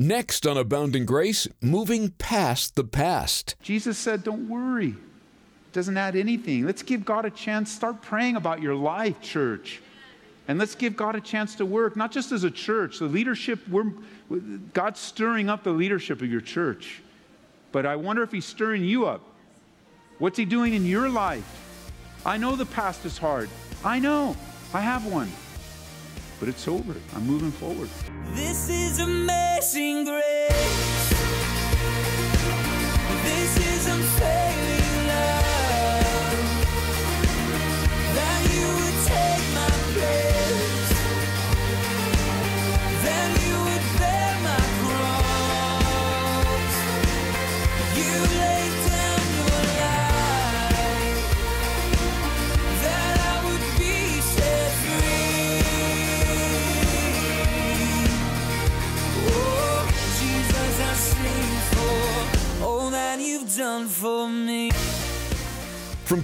Next on Abounding Grace, moving past the past. Jesus said, Don't worry. It doesn't add anything. Let's give God a chance. Start praying about your life, church. And let's give God a chance to work, not just as a church. The leadership, we're, God's stirring up the leadership of your church. But I wonder if He's stirring you up. What's He doing in your life? I know the past is hard. I know. I have one. But it's over. I'm moving forward. This is amazing grace. This is unfailing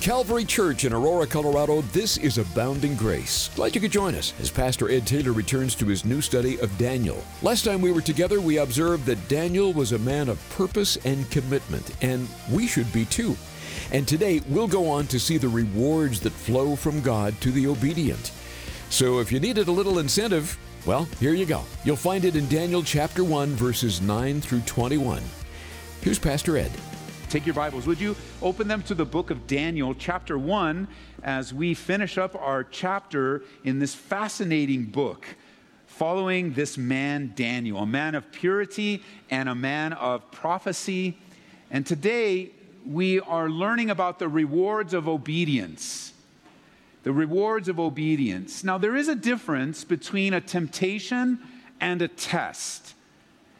Calvary Church in Aurora, Colorado, this is Abounding Grace. Glad you could join us as Pastor Ed Taylor returns to his new study of Daniel. Last time we were together, we observed that Daniel was a man of purpose and commitment, and we should be too. And today we'll go on to see the rewards that flow from God to the obedient. So if you needed a little incentive, well, here you go. You'll find it in Daniel chapter 1, verses 9 through 21. Here's Pastor Ed. Take your Bibles, would you? Open them to the book of Daniel, chapter 1, as we finish up our chapter in this fascinating book, following this man, Daniel, a man of purity and a man of prophecy. And today, we are learning about the rewards of obedience. The rewards of obedience. Now, there is a difference between a temptation and a test.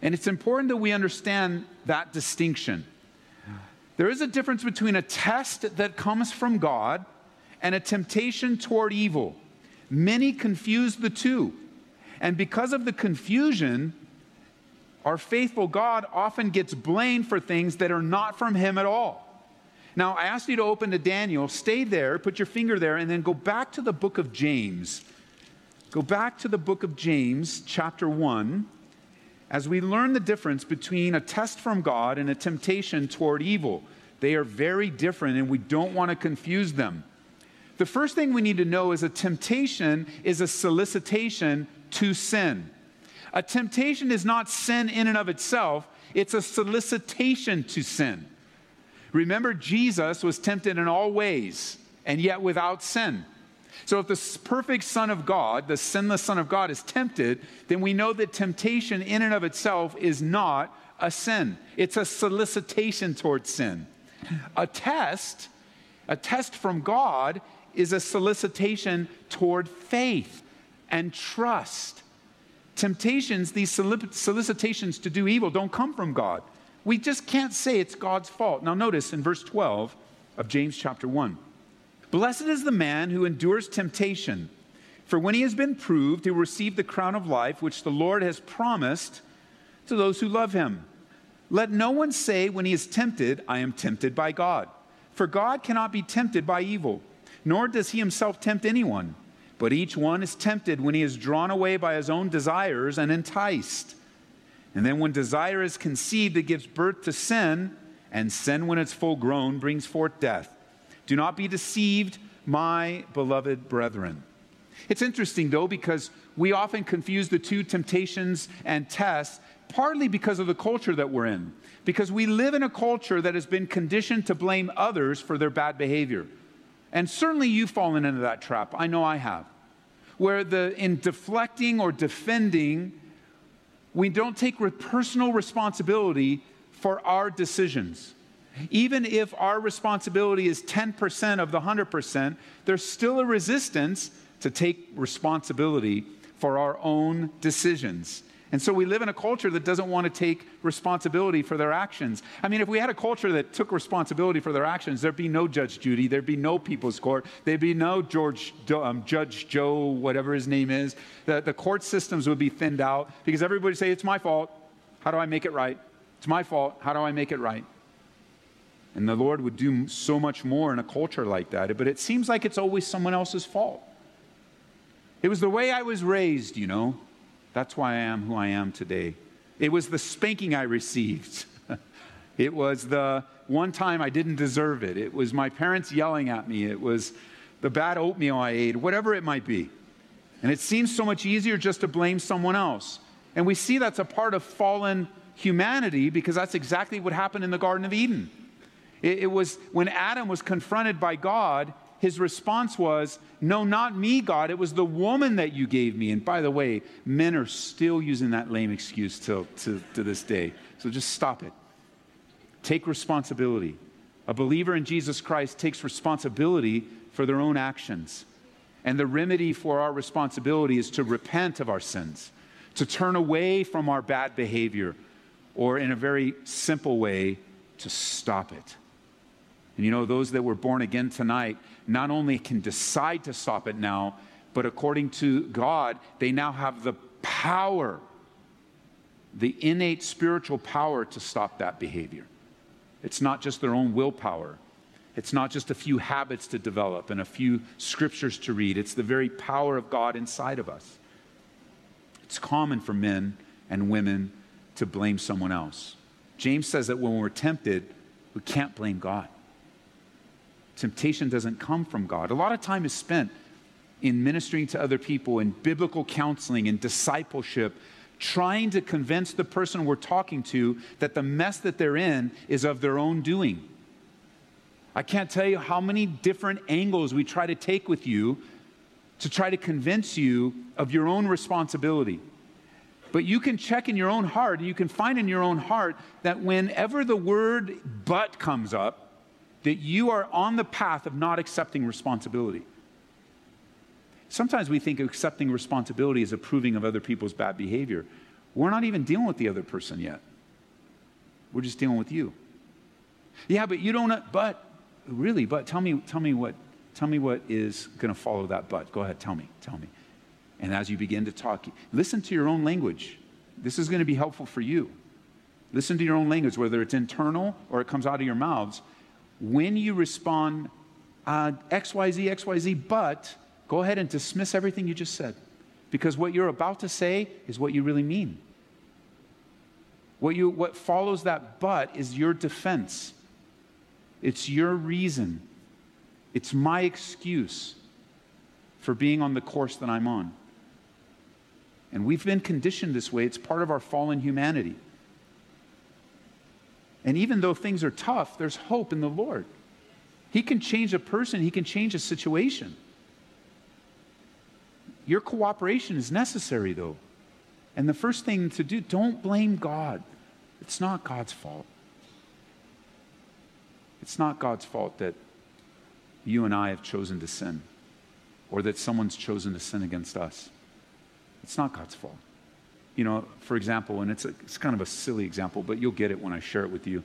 And it's important that we understand that distinction. There is a difference between a test that comes from God and a temptation toward evil. Many confuse the two. And because of the confusion, our faithful God often gets blamed for things that are not from Him at all. Now, I asked you to open to Daniel, stay there, put your finger there, and then go back to the book of James. Go back to the book of James, chapter 1 as we learn the difference between a test from God and a temptation toward evil. They are very different, and we don't want to confuse them. The first thing we need to know is a temptation is a solicitation to sin. A temptation is not sin in and of itself, it's a solicitation to sin. Remember, Jesus was tempted in all ways, and yet without sin. So, if the perfect Son of God, the sinless Son of God, is tempted, then we know that temptation in and of itself is not a sin. It's a solicitation towards sin. A test, a test from God, is a solicitation toward faith and trust. Temptations, these solicitations to do evil, don't come from God. We just can't say it's God's fault. Now, notice in verse 12 of James chapter 1. Blessed is the man who endures temptation, for when he has been proved, he will receive the crown of life which the Lord has promised to those who love him. Let no one say when he is tempted, I am tempted by God. For God cannot be tempted by evil, nor does he himself tempt anyone. But each one is tempted when he is drawn away by his own desires and enticed. And then when desire is conceived, it gives birth to sin, and sin, when it's full grown, brings forth death. Do not be deceived, my beloved brethren. It's interesting, though, because we often confuse the two temptations and tests, partly because of the culture that we're in. Because we live in a culture that has been conditioned to blame others for their bad behavior. And certainly you've fallen into that trap. I know I have. Where the, in deflecting or defending, we don't take personal responsibility for our decisions. Even if our responsibility is 10% of the 100%, there's still a resistance to take responsibility for our own decisions. And so we live in a culture that doesn't want to take responsibility for their actions. I mean, if we had a culture that took responsibility for their actions, there'd be no Judge Judy, there'd be no People's Court, there'd be no George, um, Judge Joe, whatever his name is. The, the court systems would be thinned out because everybody would say, It's my fault. How do I make it right? It's my fault. How do I make it right? And the Lord would do so much more in a culture like that. But it seems like it's always someone else's fault. It was the way I was raised, you know. That's why I am who I am today. It was the spanking I received. it was the one time I didn't deserve it. It was my parents yelling at me. It was the bad oatmeal I ate, whatever it might be. And it seems so much easier just to blame someone else. And we see that's a part of fallen humanity because that's exactly what happened in the Garden of Eden. It, it was when Adam was confronted by God, his response was, No, not me, God. It was the woman that you gave me. And by the way, men are still using that lame excuse till, to, to this day. So just stop it. Take responsibility. A believer in Jesus Christ takes responsibility for their own actions. And the remedy for our responsibility is to repent of our sins, to turn away from our bad behavior, or in a very simple way, to stop it. And you know, those that were born again tonight not only can decide to stop it now, but according to God, they now have the power, the innate spiritual power to stop that behavior. It's not just their own willpower. It's not just a few habits to develop and a few scriptures to read. It's the very power of God inside of us. It's common for men and women to blame someone else. James says that when we're tempted, we can't blame God. Temptation doesn't come from God. A lot of time is spent in ministering to other people, in biblical counseling, in discipleship, trying to convince the person we're talking to that the mess that they're in is of their own doing. I can't tell you how many different angles we try to take with you to try to convince you of your own responsibility. But you can check in your own heart, and you can find in your own heart that whenever the word but comes up, that you are on the path of not accepting responsibility. Sometimes we think accepting responsibility is approving of other people's bad behavior. We're not even dealing with the other person yet. We're just dealing with you. Yeah, but you don't but really, but tell me tell me what tell me what is going to follow that but. Go ahead, tell me. Tell me. And as you begin to talk, listen to your own language. This is going to be helpful for you. Listen to your own language, whether it's internal or it comes out of your mouths, when you respond uh, XYZ, XYZ, but go ahead and dismiss everything you just said. Because what you're about to say is what you really mean. What, you, what follows that but is your defense, it's your reason, it's my excuse for being on the course that I'm on. And we've been conditioned this way, it's part of our fallen humanity. And even though things are tough, there's hope in the Lord. He can change a person, He can change a situation. Your cooperation is necessary, though. And the first thing to do, don't blame God. It's not God's fault. It's not God's fault that you and I have chosen to sin or that someone's chosen to sin against us. It's not God's fault you know, for example, and it's, a, it's kind of a silly example, but you'll get it when I share it with you.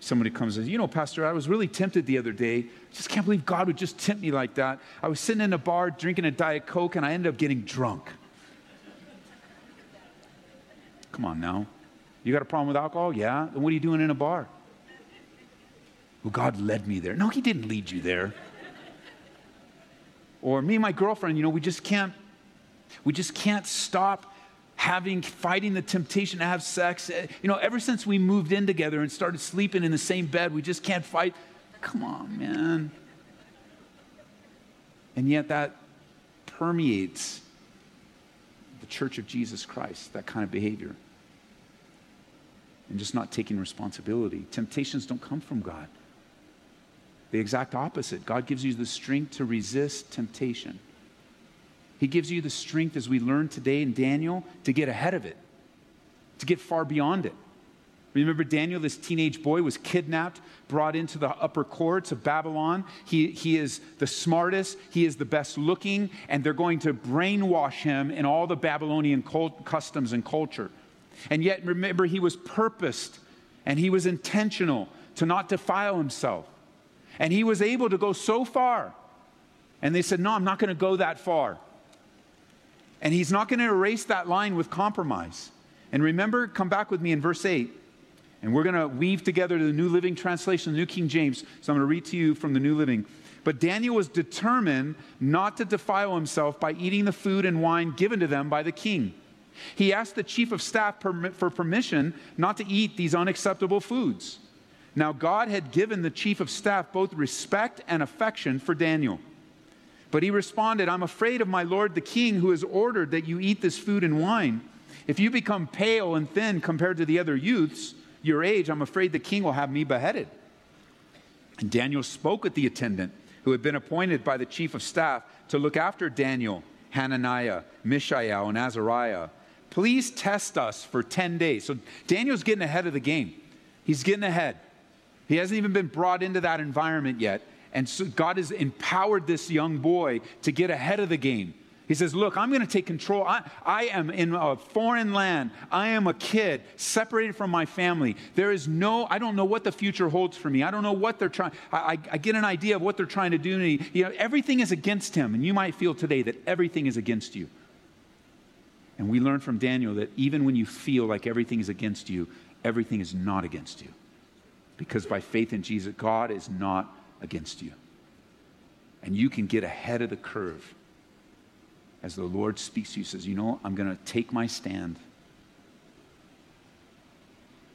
Somebody comes and says, You know, Pastor, I was really tempted the other day. I just can't believe God would just tempt me like that. I was sitting in a bar drinking a Diet Coke and I ended up getting drunk. Come on now. You got a problem with alcohol? Yeah. Then what are you doing in a bar? Well, God led me there. No, He didn't lead you there. Or me and my girlfriend, you know, we just can't, we just can't stop having fighting the temptation to have sex. Eh, you know ever since we moved in together and started sleeping in the same bed we just can't fight. Come on man. And yet that permeates the church of jesus christ that kind of behavior. And just not taking responsibility. Temptations don't come from god. The exact opposite. God gives you the strength to resist temptation he gives you the strength, as we learned today in Daniel, to get ahead of it, to get far beyond it. Remember, Daniel, this teenage boy, was kidnapped, brought into the upper courts of Babylon. He, he is the smartest, he is the best looking, and they're going to brainwash him in all the Babylonian cult, customs and culture. And yet, remember, he was purposed and he was intentional to not defile himself. And he was able to go so far. And they said, No, I'm not going to go that far. And he's not going to erase that line with compromise. And remember, come back with me in verse 8. And we're going to weave together the New Living Translation, the New King James. So I'm going to read to you from the New Living. But Daniel was determined not to defile himself by eating the food and wine given to them by the king. He asked the chief of staff for permission not to eat these unacceptable foods. Now, God had given the chief of staff both respect and affection for Daniel. But he responded, I'm afraid of my lord the king, who has ordered that you eat this food and wine. If you become pale and thin compared to the other youths your age, I'm afraid the king will have me beheaded. And Daniel spoke with the attendant who had been appointed by the chief of staff to look after Daniel, Hananiah, Mishael, and Azariah. Please test us for 10 days. So Daniel's getting ahead of the game. He's getting ahead. He hasn't even been brought into that environment yet. And so God has empowered this young boy to get ahead of the game. He says, Look, I'm going to take control. I, I, am in a foreign land. I am a kid separated from my family. There is no, I don't know what the future holds for me. I don't know what they're trying. I, I, get an idea of what they're trying to do to me. You know, everything is against him. And you might feel today that everything is against you. And we learn from Daniel that even when you feel like everything is against you, everything is not against you. Because by faith in Jesus, God is not against you. And you can get ahead of the curve as the Lord speaks to you, says, You know, I'm going to take my stand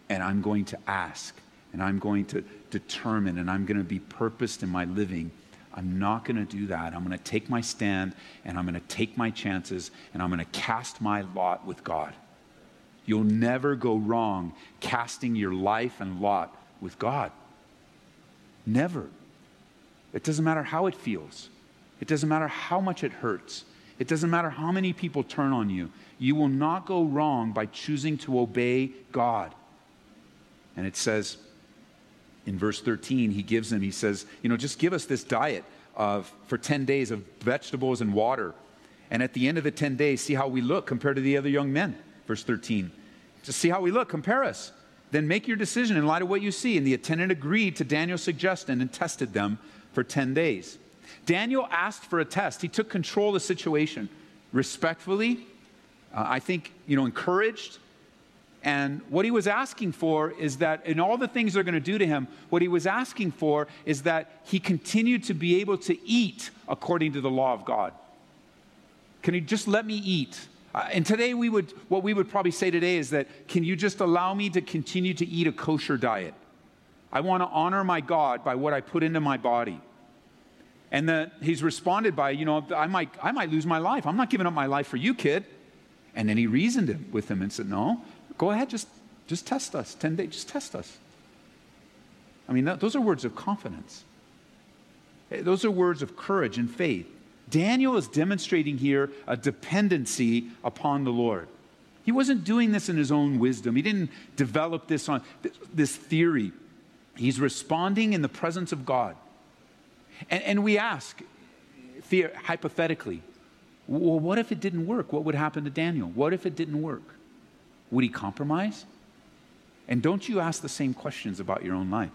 and I'm going to ask and I'm going to determine and I'm going to be purposed in my living. I'm not going to do that. I'm going to take my stand and I'm going to take my chances and I'm going to cast my lot with God. You'll never go wrong casting your life and lot with God. Never. It doesn't matter how it feels, it doesn't matter how much it hurts, it doesn't matter how many people turn on you. You will not go wrong by choosing to obey God. And it says in verse 13, he gives them, he says, you know, just give us this diet of for 10 days of vegetables and water. And at the end of the 10 days, see how we look compared to the other young men. Verse 13. Just see how we look, compare us. Then make your decision in light of what you see. And the attendant agreed to Daniel's suggestion and tested them for 10 days. Daniel asked for a test. He took control of the situation respectfully, uh, I think, you know, encouraged. And what he was asking for is that in all the things they're going to do to him, what he was asking for is that he continued to be able to eat according to the law of God. Can you just let me eat? Uh, and today we would what we would probably say today is that can you just allow me to continue to eat a kosher diet? I want to honor my God by what I put into my body. And that he's responded by, you know, I might, I might lose my life. I'm not giving up my life for you, kid. And then he reasoned with him and said, No, go ahead, just, just test us. 10 days, just test us. I mean, that, those are words of confidence. Eh, those are words of courage and faith. Daniel is demonstrating here a dependency upon the Lord. He wasn't doing this in his own wisdom. He didn't develop this on this theory. He's responding in the presence of God. And, and we ask, hypothetically, well, what if it didn't work? What would happen to Daniel? What if it didn't work? Would he compromise? And don't you ask the same questions about your own life?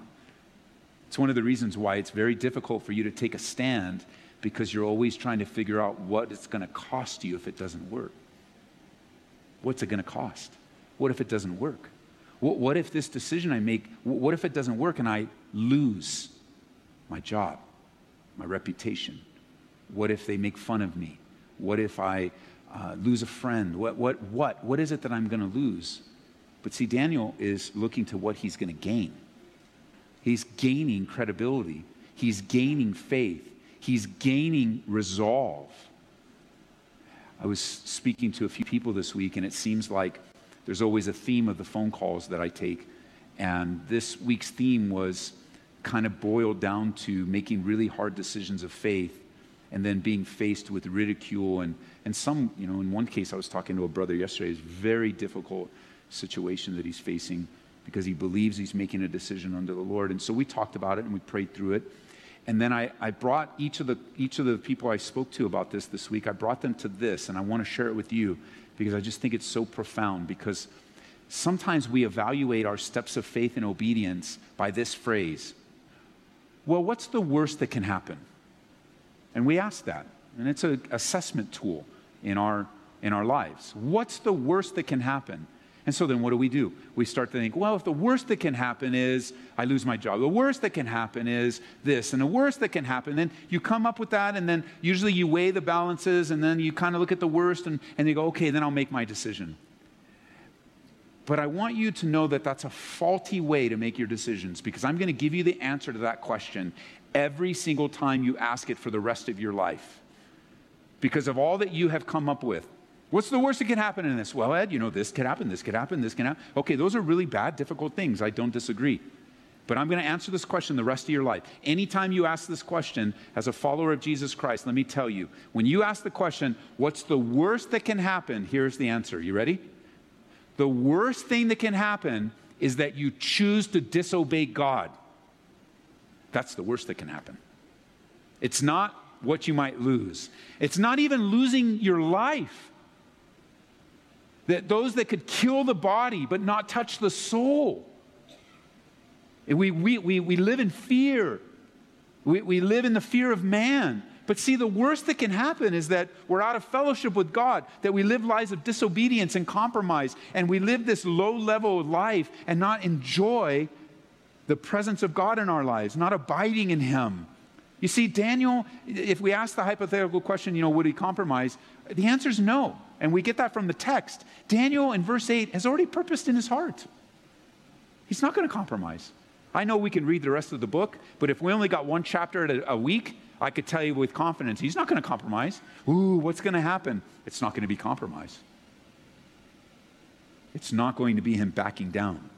It's one of the reasons why it's very difficult for you to take a stand because you're always trying to figure out what it's going to cost you if it doesn't work. What's it going to cost? What if it doesn't work? What, what if this decision I make, what if it doesn't work and I lose my job, my reputation? What if they make fun of me? What if I uh, lose a friend? What, what, what? What is it that I'm going to lose? But see, Daniel is looking to what he's going to gain. He's gaining credibility, he's gaining faith, he's gaining resolve. I was speaking to a few people this week, and it seems like there's always a theme of the phone calls that I take. And this week's theme was kind of boiled down to making really hard decisions of faith and then being faced with ridicule and, and some, you know, in one case I was talking to a brother yesterday, it's a very difficult situation that he's facing because he believes he's making a decision under the Lord. And so we talked about it and we prayed through it. And then I, I brought each of, the, each of the people I spoke to about this this week, I brought them to this, and I want to share it with you because I just think it's so profound. Because sometimes we evaluate our steps of faith and obedience by this phrase Well, what's the worst that can happen? And we ask that. And it's an assessment tool in our, in our lives. What's the worst that can happen? And so then what do we do? We start to think, well, if the worst that can happen is I lose my job, the worst that can happen is this, and the worst that can happen, then you come up with that, and then usually you weigh the balances, and then you kind of look at the worst, and, and you go, okay, then I'll make my decision. But I want you to know that that's a faulty way to make your decisions because I'm going to give you the answer to that question every single time you ask it for the rest of your life because of all that you have come up with. What's the worst that can happen in this? Well, Ed, you know, this could happen, this could happen, this can happen. Okay, those are really bad, difficult things. I don't disagree. But I'm going to answer this question the rest of your life. Anytime you ask this question as a follower of Jesus Christ, let me tell you, when you ask the question, what's the worst that can happen? Here's the answer. You ready? The worst thing that can happen is that you choose to disobey God. That's the worst that can happen. It's not what you might lose, it's not even losing your life. That those that could kill the body but not touch the soul. We, we, we, we live in fear. We, we live in the fear of man. But see, the worst that can happen is that we're out of fellowship with God, that we live lives of disobedience and compromise, and we live this low level life and not enjoy the presence of God in our lives, not abiding in Him. You see, Daniel, if we ask the hypothetical question, you know, would he compromise? The answer is no. And we get that from the text. Daniel in verse 8 has already purposed in his heart. He's not going to compromise. I know we can read the rest of the book, but if we only got one chapter a, a week, I could tell you with confidence, he's not going to compromise. Ooh, what's going to happen? It's not going to be compromise. It's not going to be him backing down.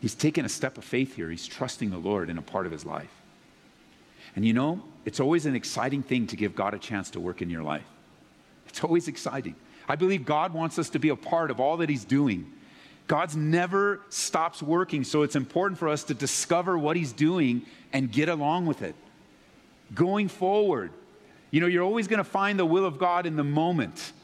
He's taken a step of faith here. He's trusting the Lord in a part of his life. And you know, it's always an exciting thing to give God a chance to work in your life. It's always exciting. I believe God wants us to be a part of all that He's doing. God's never stops working, so it's important for us to discover what He's doing and get along with it going forward. You know, you're always going to find the will of God in the moment.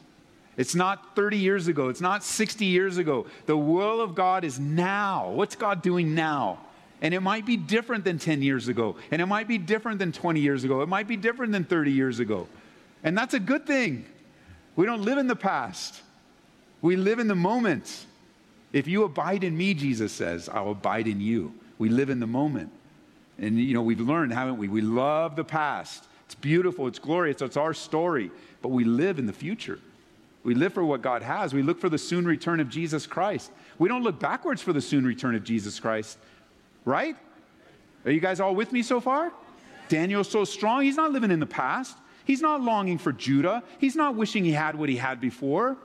It's not 30 years ago, it's not 60 years ago. The will of God is now. What's God doing now? And it might be different than 10 years ago, and it might be different than 20 years ago, it might be different than 30 years ago. And that's a good thing. We don't live in the past, we live in the moment. If you abide in me, Jesus says, I'll abide in you. We live in the moment. And, you know, we've learned, haven't we? We love the past. It's beautiful, it's glorious, it's our story. But we live in the future. We live for what God has. We look for the soon return of Jesus Christ. We don't look backwards for the soon return of Jesus Christ, right? Are you guys all with me so far? Daniel's so strong, he's not living in the past. He's not longing for Judah. He's not wishing he had what he had before.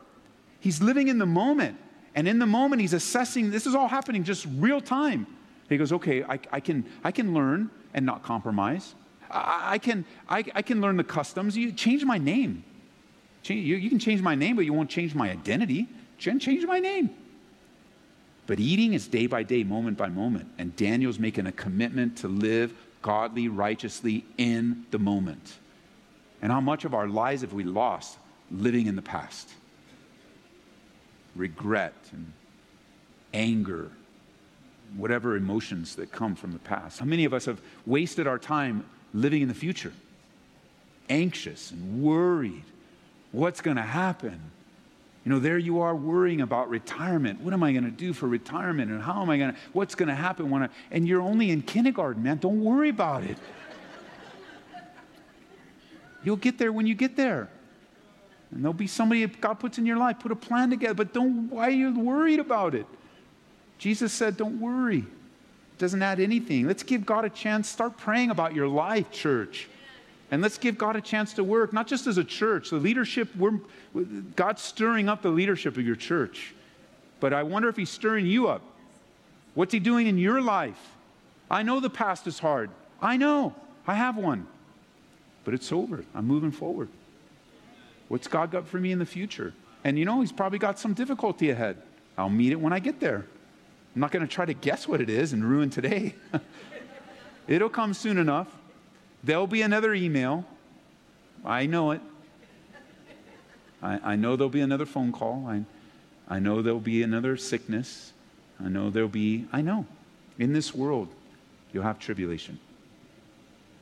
He's living in the moment. And in the moment, he's assessing this is all happening just real time. He goes, okay, I, I, can, I can learn and not compromise. I, I can, I, I, can learn the customs. You change my name. Change, you, you, can change my name, but you won't change my identity. Change my name. But eating is day by day, moment by moment. And Daniel's making a commitment to live godly, righteously in the moment. And how much of our lives have we lost living in the past? Regret and anger whatever emotions that come from the past. How many of us have wasted our time living in the future? Anxious and worried. What's going to happen? You know, there you are worrying about retirement. What am I going to do for retirement? And how am I going to, what's going to happen when I, and you're only in kindergarten, man. Don't worry about it. You'll get there when you get there. And there'll be somebody God puts in your life. Put a plan together, but don't, why are you worried about it? Jesus said, Don't worry. It doesn't add anything. Let's give God a chance. Start praying about your life, church. And let's give God a chance to work, not just as a church. The leadership, we're, God's stirring up the leadership of your church. But I wonder if He's stirring you up. What's He doing in your life? I know the past is hard. I know. I have one. But it's over. I'm moving forward. What's God got for me in the future? And you know, He's probably got some difficulty ahead. I'll meet it when I get there. I'm not going to try to guess what it is and ruin today. It'll come soon enough. There'll be another email. I know it. I, I know there'll be another phone call. I, I know there'll be another sickness. I know there'll be, I know. In this world, you'll have tribulation.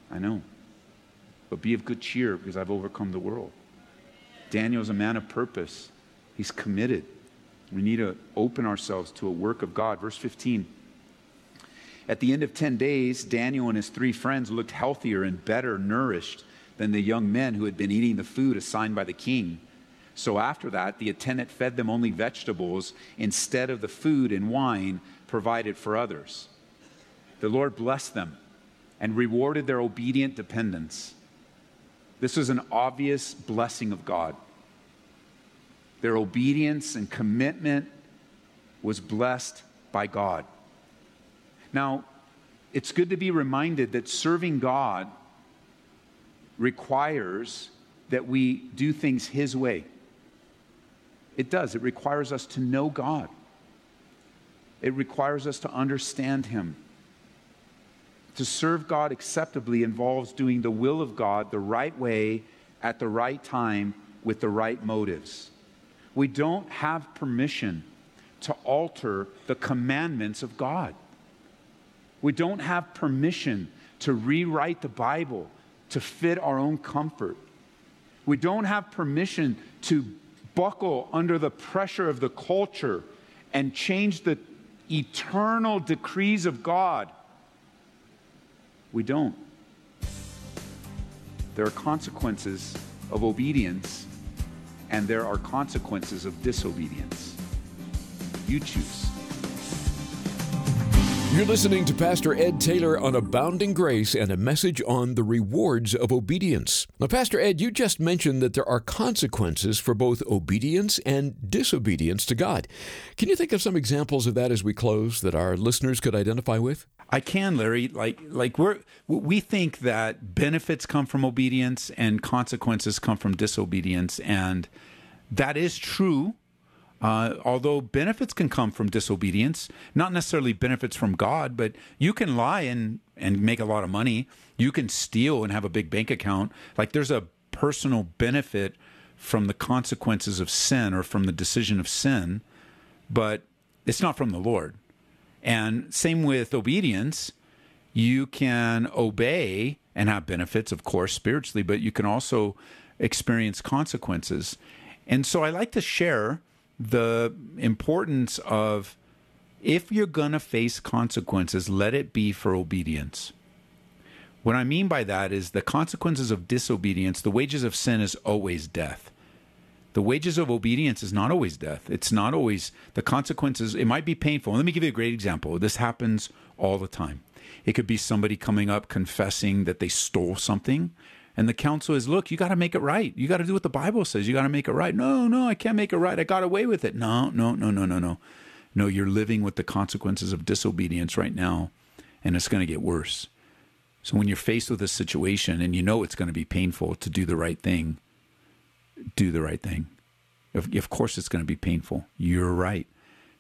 I know. But be of good cheer because I've overcome the world. Daniel's a man of purpose, he's committed. We need to open ourselves to a work of God. Verse 15. At the end of 10 days, Daniel and his three friends looked healthier and better nourished than the young men who had been eating the food assigned by the king. So after that, the attendant fed them only vegetables instead of the food and wine provided for others. The Lord blessed them and rewarded their obedient dependence. This was an obvious blessing of God. Their obedience and commitment was blessed by God. Now, it's good to be reminded that serving God requires that we do things His way. It does. It requires us to know God, it requires us to understand Him. To serve God acceptably involves doing the will of God the right way at the right time with the right motives. We don't have permission to alter the commandments of God. We don't have permission to rewrite the Bible to fit our own comfort. We don't have permission to buckle under the pressure of the culture and change the eternal decrees of God we don't. There are consequences of obedience, and there are consequences of disobedience. You choose. You're listening to Pastor Ed Taylor on Abounding Grace and a message on the rewards of obedience. Now, Pastor Ed, you just mentioned that there are consequences for both obedience and disobedience to God. Can you think of some examples of that as we close that our listeners could identify with? I can, Larry. Like, like we're we think that benefits come from obedience and consequences come from disobedience, and that is true uh, although benefits can come from disobedience, not necessarily benefits from God, but you can lie and, and make a lot of money. You can steal and have a big bank account. Like there's a personal benefit from the consequences of sin or from the decision of sin, but it's not from the Lord. And same with obedience. You can obey and have benefits, of course, spiritually, but you can also experience consequences. And so I like to share the importance of if you're going to face consequences, let it be for obedience. What I mean by that is the consequences of disobedience, the wages of sin is always death. The wages of obedience is not always death. It's not always the consequences. It might be painful. Let me give you a great example. This happens all the time. It could be somebody coming up confessing that they stole something and the counsel is, look, you got to make it right. You got to do what the Bible says. You got to make it right. No, no, I can't make it right. I got away with it. No, no, no, no, no, no. No, you're living with the consequences of disobedience right now, and it's going to get worse. So when you're faced with a situation and you know it's going to be painful to do the right thing, do the right thing. Of, of course, it's going to be painful. You're right.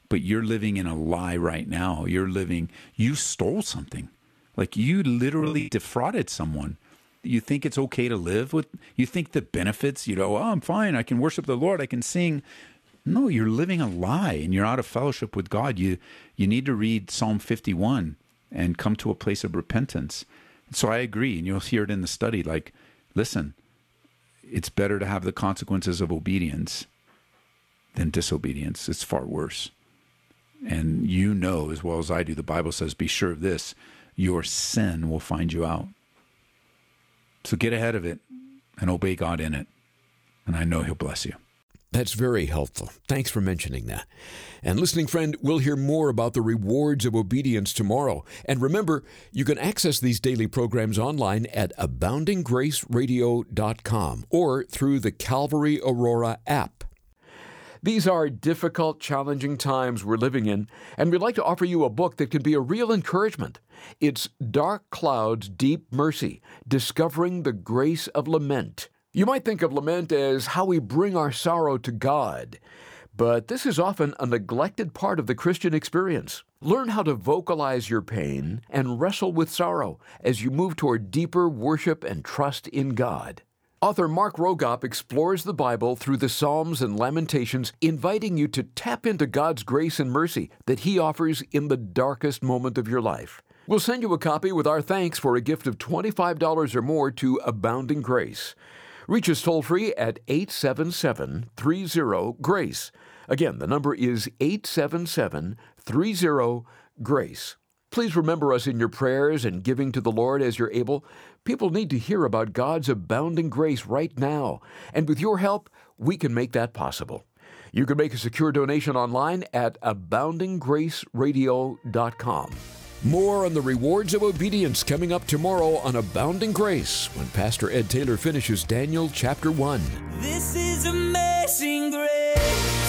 But you're living in a lie right now. You're living, you stole something. Like you literally defrauded someone you think it's okay to live with you think the benefits you know oh i'm fine i can worship the lord i can sing no you're living a lie and you're out of fellowship with god you you need to read psalm 51 and come to a place of repentance so i agree and you'll hear it in the study like listen it's better to have the consequences of obedience than disobedience it's far worse and you know as well as i do the bible says be sure of this your sin will find you out so get ahead of it and obey God in it. And I know He'll bless you. That's very helpful. Thanks for mentioning that. And listening friend, we'll hear more about the rewards of obedience tomorrow. And remember, you can access these daily programs online at aboundinggraceradio.com or through the Calvary Aurora app. These are difficult, challenging times we're living in, and we'd like to offer you a book that can be a real encouragement. It's Dark Clouds, Deep Mercy Discovering the Grace of Lament. You might think of lament as how we bring our sorrow to God, but this is often a neglected part of the Christian experience. Learn how to vocalize your pain and wrestle with sorrow as you move toward deeper worship and trust in God. Author Mark Vroegop explores the Bible through the Psalms and Lamentations, inviting you to tap into God's grace and mercy that He offers in the darkest moment of your life. We'll send you a copy with our thanks for a gift of $25 or more to Abounding Grace. Reach us toll free at 877 30 GRACE. Again, the number is 877 30 GRACE. Please remember us in your prayers and giving to the Lord as you're able. People need to hear about God's abounding grace right now, and with your help, we can make that possible. You can make a secure donation online at aboundinggraceradio.com. More on the rewards of obedience coming up tomorrow on Abounding Grace when Pastor Ed Taylor finishes Daniel chapter 1. This is amazing grace.